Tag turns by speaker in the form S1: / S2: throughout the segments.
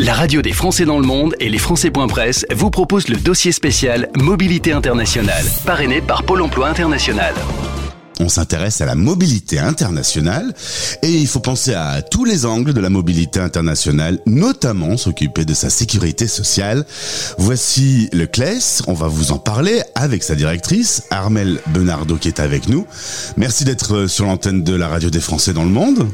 S1: La radio des Français dans le monde et les Français.press vous proposent le dossier spécial Mobilité internationale, parrainé par Pôle emploi international.
S2: On s'intéresse à la mobilité internationale et il faut penser à tous les angles de la mobilité internationale, notamment s'occuper de sa sécurité sociale. Voici le CLES, on va vous en parler avec sa directrice, Armel Benardo qui est avec nous. Merci d'être sur l'antenne de la radio des Français dans le monde.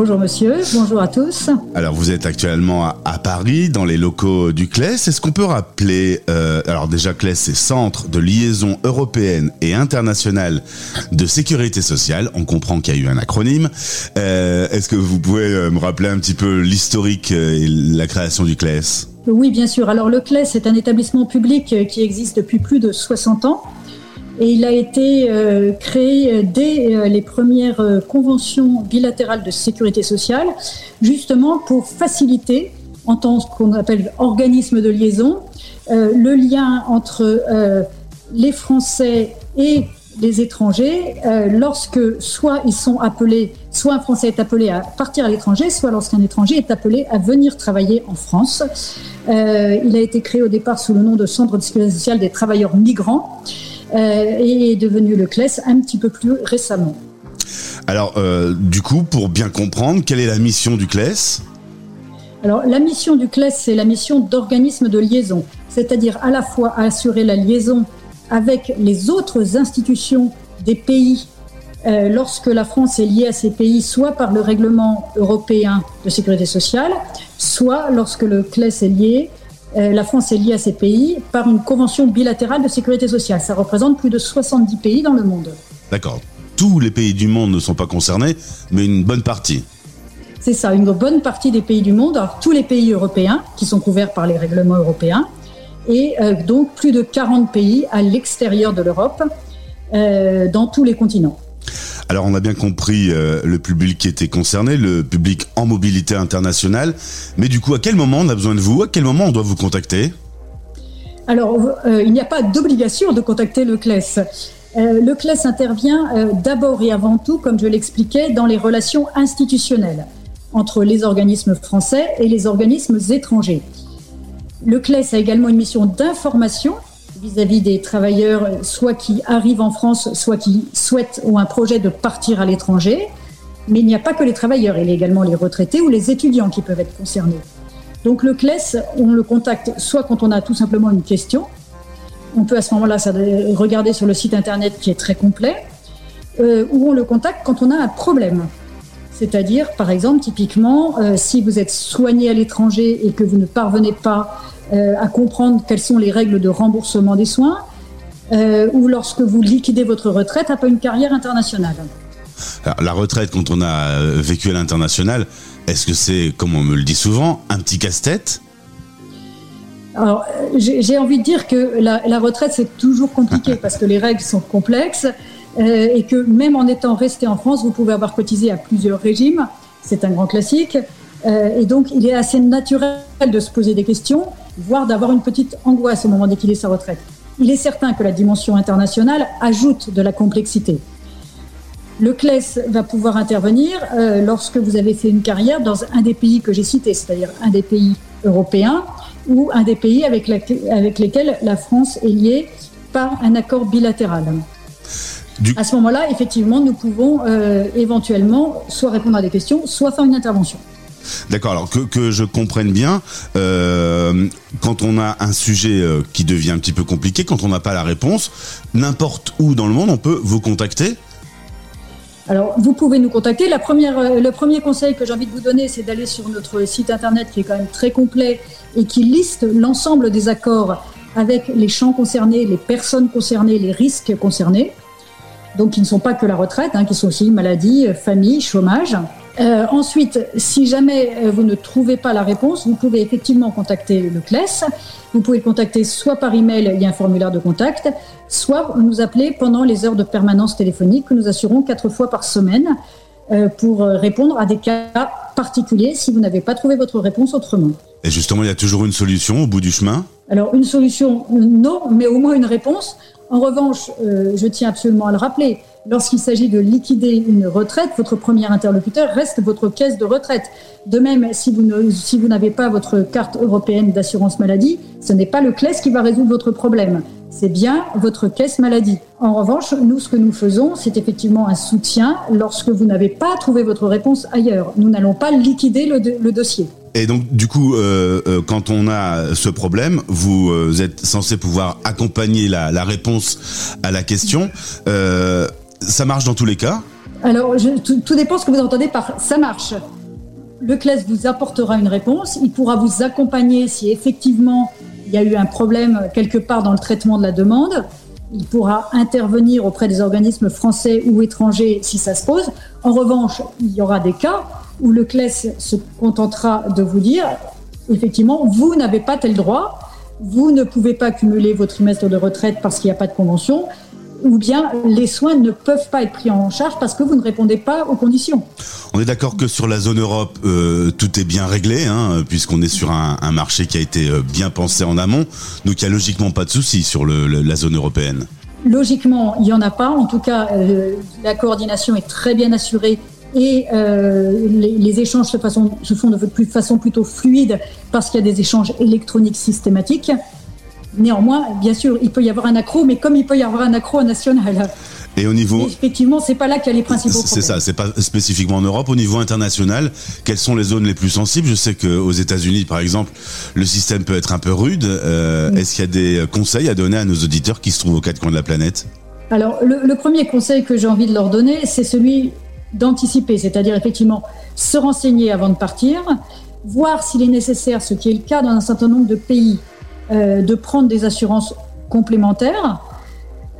S3: Bonjour monsieur, bonjour à tous.
S2: Alors vous êtes actuellement à, Paris, dans les locaux du CLES. Est-ce qu'on peut rappeler, euh, alors déjà CLES c'est Centre de liaison européenne et internationale de sécurité sociale, on comprend qu'il y a eu un acronyme. Euh, Est-ce que vous pouvez euh, me rappeler un petit peu l'historique et la création du CLES
S3: Oui bien sûr, alors le CLES est un établissement public qui existe depuis plus de 60 ans et il a été euh, créé dès euh, les premières euh, conventions bilatérales de sécurité sociale, justement pour faciliter, en tant qu'on appelle organisme de liaison, le lien entre les Français et les étrangers lorsque soit ils sont appelés, soit un Français est appelé à partir à l'étranger, soit lorsqu'un étranger est appelé à venir travailler en France. il a été créé au départ sous le nom de Centre de sécurité sociale des travailleurs migrants. Euh, et est devenu le CLES un petit peu plus récemment.
S2: Alors, euh, du coup, pour bien comprendre, quelle est la mission du CLES?
S3: Alors, la mission du CLES, c'est la mission d'organisme de liaison, c'est-à-dire à la fois assurer la liaison avec les autres institutions des pays euh, lorsque la France est liée à ces pays, soit par le règlement européen de sécurité sociale, soit lorsque le CLES est lié la France est liée à ces pays par une convention bilatérale de sécurité sociale. Ça représente plus de 70 pays dans le monde.
S2: D'accord. Tous les pays du monde ne sont pas concernés, mais une bonne partie.
S3: C'est ça, une bonne partie des pays du monde, alors tous les pays européens qui sont couverts par les règlements européens, et euh, donc plus de 40 pays à l'extérieur de l'Europe, euh, dans tous les continents.
S2: Alors on a bien compris euh, le public qui était concerné, le public en mobilité internationale. Mais du coup, à quel moment on a besoin de vous? À quel moment on doit vous contacter?
S3: Alors, euh, il n'y a pas d'obligation de contacter le CLES. Euh, le CLES intervient d'abord et avant tout, comme je l'expliquais, dans les relations institutionnelles entre les organismes français et les organismes étrangers. Le CLES a également une mission d'information vis-à-vis des travailleurs, soit qui arrivent en France, soit qui souhaitent ou un projet de partir à l'étranger. Mais il n'y a pas que les travailleurs, il y a également les retraités ou les étudiants qui peuvent être concernés. Donc le CLES, on le contacte soit quand on a tout simplement une question, on peut à ce moment-là regarder sur le site internet qui est très complet, euh, ou on le contacte quand on a un problème. C'est-à-dire, par exemple, typiquement, euh, si vous êtes soigné à l'étranger et que vous ne parvenez pas euh, à comprendre quelles sont les règles de remboursement des soins, euh, ou lorsque vous liquidez votre retraite après une carrière internationale.
S2: la retraite, quand on a euh, vécu à l'international, est-ce que c'est, comme on me le dit souvent, un petit casse-tête?
S3: Alors, j'ai envie de dire que la, retraite, c'est toujours compliqué parce que les règles sont complexes et que même en étant resté en France, vous pouvez avoir cotisé à plusieurs régimes. C'est un grand classique. Et donc, il est assez naturel de se poser des questions voire d'avoir une petite angoisse au moment d'équilibrer sa retraite. Il est certain que la dimension internationale ajoute de la complexité. Le CLES va pouvoir intervenir euh, lorsque vous avez fait une carrière dans un des pays que j'ai cités, c'est-à-dire un des pays européens ou un des pays avec, lesquels la France est liée par un accord bilatéral. À ce moment-là, effectivement, nous pouvons euh, éventuellement soit répondre à des questions, soit faire une intervention.
S2: D'accord. Alors que, je comprenne bien, euh, quand on a un sujet euh, qui devient un petit peu compliqué, quand on n'a pas la réponse, n'importe où dans le monde, on peut vous contacter.
S3: Alors, vous pouvez nous contacter. Euh, le premier conseil que j'ai envie de vous donner, c'est d'aller sur notre site internet qui est quand même très complet et qui liste l'ensemble des accords avec les champs concernés, les personnes concernées, les risques concernés. Donc, qui ne sont pas que la retraite, hein, qui sont aussi maladie, famille, chômage. Euh, ensuite, si jamais euh, vous ne trouvez pas la réponse, vous pouvez effectivement contacter le CLES. Vous pouvez le contacter soit par email, il y a un formulaire de contact, soit nous appeler pendant les heures de permanence téléphonique que nous assurons quatre fois par semaine euh, pour répondre à des cas particuliers si vous n'avez pas trouvé votre réponse autrement.
S2: Et justement, il y a toujours une solution au bout du chemin?
S3: Alors, une solution, non, mais au moins une réponse. En revanche, je tiens absolument à le rappeler, lorsqu'il s'agit de liquider une retraite, votre premier interlocuteur reste votre caisse de retraite. De même, si vous, n'avez pas votre carte européenne d'assurance maladie, ce n'est pas le CLES qui va résoudre votre problème. C'est bien votre caisse maladie. En revanche, nous, ce que nous faisons, c'est effectivement un soutien lorsque vous n'avez pas trouvé votre réponse ailleurs. Nous n'allons pas liquider le, dossier.
S2: Et donc, du coup, euh, euh, quand on a ce problème, vous euh, êtes censé pouvoir accompagner la, réponse à la question. Ça marche dans tous les cas
S3: Alors, tout, dépend ce que vous entendez par ça marche. Le CLES vous apportera une réponse. Il pourra vous accompagner si effectivement il y a eu un problème quelque part dans le traitement de la demande. Il pourra intervenir auprès des organismes français ou étrangers si ça se pose. En revanche, il y aura des cas où le CLES se contentera de vous dire, effectivement, vous n'avez pas tel droit, vous ne pouvez pas cumuler votre trimestre de retraite parce qu'il n'y a pas de convention, ou bien les soins ne peuvent pas être pris en charge parce que vous ne répondez pas aux conditions.
S2: On est d'accord que sur la zone Europe, euh, tout est bien réglé, hein, puisqu'on est sur un, un, marché qui a été euh, bien pensé en amont, donc il n'y a logiquement pas de souci sur le, le, la zone européenne.
S3: Logiquement, il n'y en a pas. En tout cas, euh, la coordination est très bien assurée et euh, les, les, échanges se, façon, se font de façon plutôt fluide parce qu'il y a des échanges électroniques systématiques. Néanmoins, bien sûr, il peut y avoir un accro, mais comme il peut y avoir un accro national.
S2: Et au niveau.
S3: effectivement, c'est pas là qu'il y a les principaux problèmes.
S2: C'est ça, c'est pas spécifiquement en Europe. Au niveau international, quelles sont les zones les plus sensibles? Je sais qu'aux États-Unis, par exemple, le système peut être un peu rude. Euh, oui. Est-ce qu'il y a des conseils à donner à nos auditeurs qui se trouvent aux quatre coins de la planète?
S3: Alors, le, le premier conseil que j'ai envie de leur donner, c'est celui d'anticiper, c'est-à-dire effectivement se renseigner avant de partir, voir s'il est nécessaire, ce qui est le cas dans un certain nombre de pays, euh, de prendre des assurances complémentaires.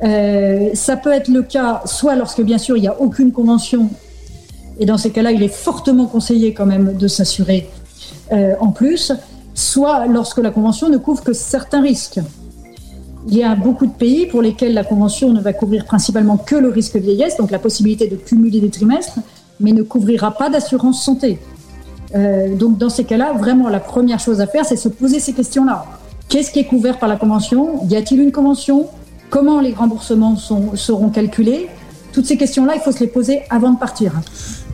S3: Euh, ça peut être le cas soit lorsque bien sûr il n'y a aucune convention, et dans ces cas-là il est fortement conseillé quand même de s'assurer euh, en plus, soit lorsque la convention ne couvre que certains risques. Il y a beaucoup de pays pour lesquels la convention ne va couvrir principalement que le risque vieillesse, donc la possibilité de cumuler des trimestres, mais ne couvrira pas d'assurance santé. Donc dans ces cas-là, vraiment la première chose à faire, c'est se poser ces questions-là. Qu'est-ce qui est couvert par la convention? Y a-t-il une convention? Comment les remboursements sont, seront calculés? Toutes ces questions-là, il faut se les poser avant de partir.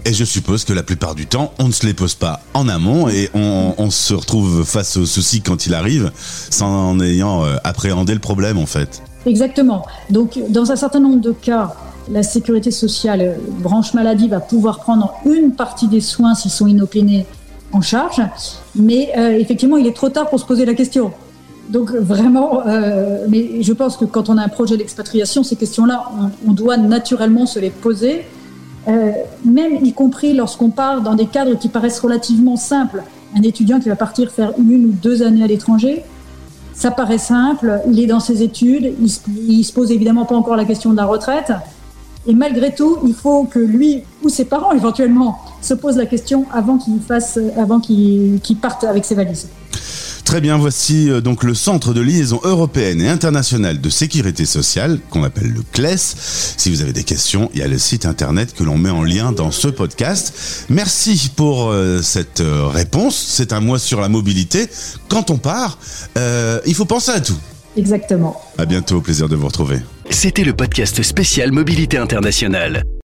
S2: Et je suppose que la plupart du temps, on ne se les pose pas en amont et on, on se retrouve face au souci quand il arrive sans en ayant euh, appréhendé le problème en fait.
S3: Exactement. Donc dans un certain nombre de cas, la sécurité sociale, euh, branche maladie, va pouvoir prendre une partie des soins s'ils sont inopinés en charge. Mais euh, effectivement, il est trop tard pour se poser la question. Donc vraiment, euh, mais je pense que quand on a un projet d'expatriation, ces questions-là, on, doit naturellement se les poser euh, même y compris lorsqu'on part dans des cadres qui paraissent relativement simples. Un étudiant qui va partir faire une ou deux années à l'étranger, ça paraît simple, il est dans ses études, il se, se pose évidemment pas encore la question de la retraite. Et malgré tout, il faut que lui ou ses parents éventuellement se posent la question avant qu'il fasse, avant qu'il qu parte avec ses valises.
S2: Très bien, voici euh, donc le Centre de liaison européenne et internationale de sécurité sociale, qu'on appelle le CLES. Si vous avez des questions, il y a le site internet que l'on met en lien dans ce podcast. Merci pour euh, cette euh, réponse. C'est un mois sur la mobilité. Quand on part, euh, il faut penser à tout.
S3: Exactement.
S2: À bientôt, plaisir de vous retrouver.
S1: C'était le podcast spécial Mobilité internationale.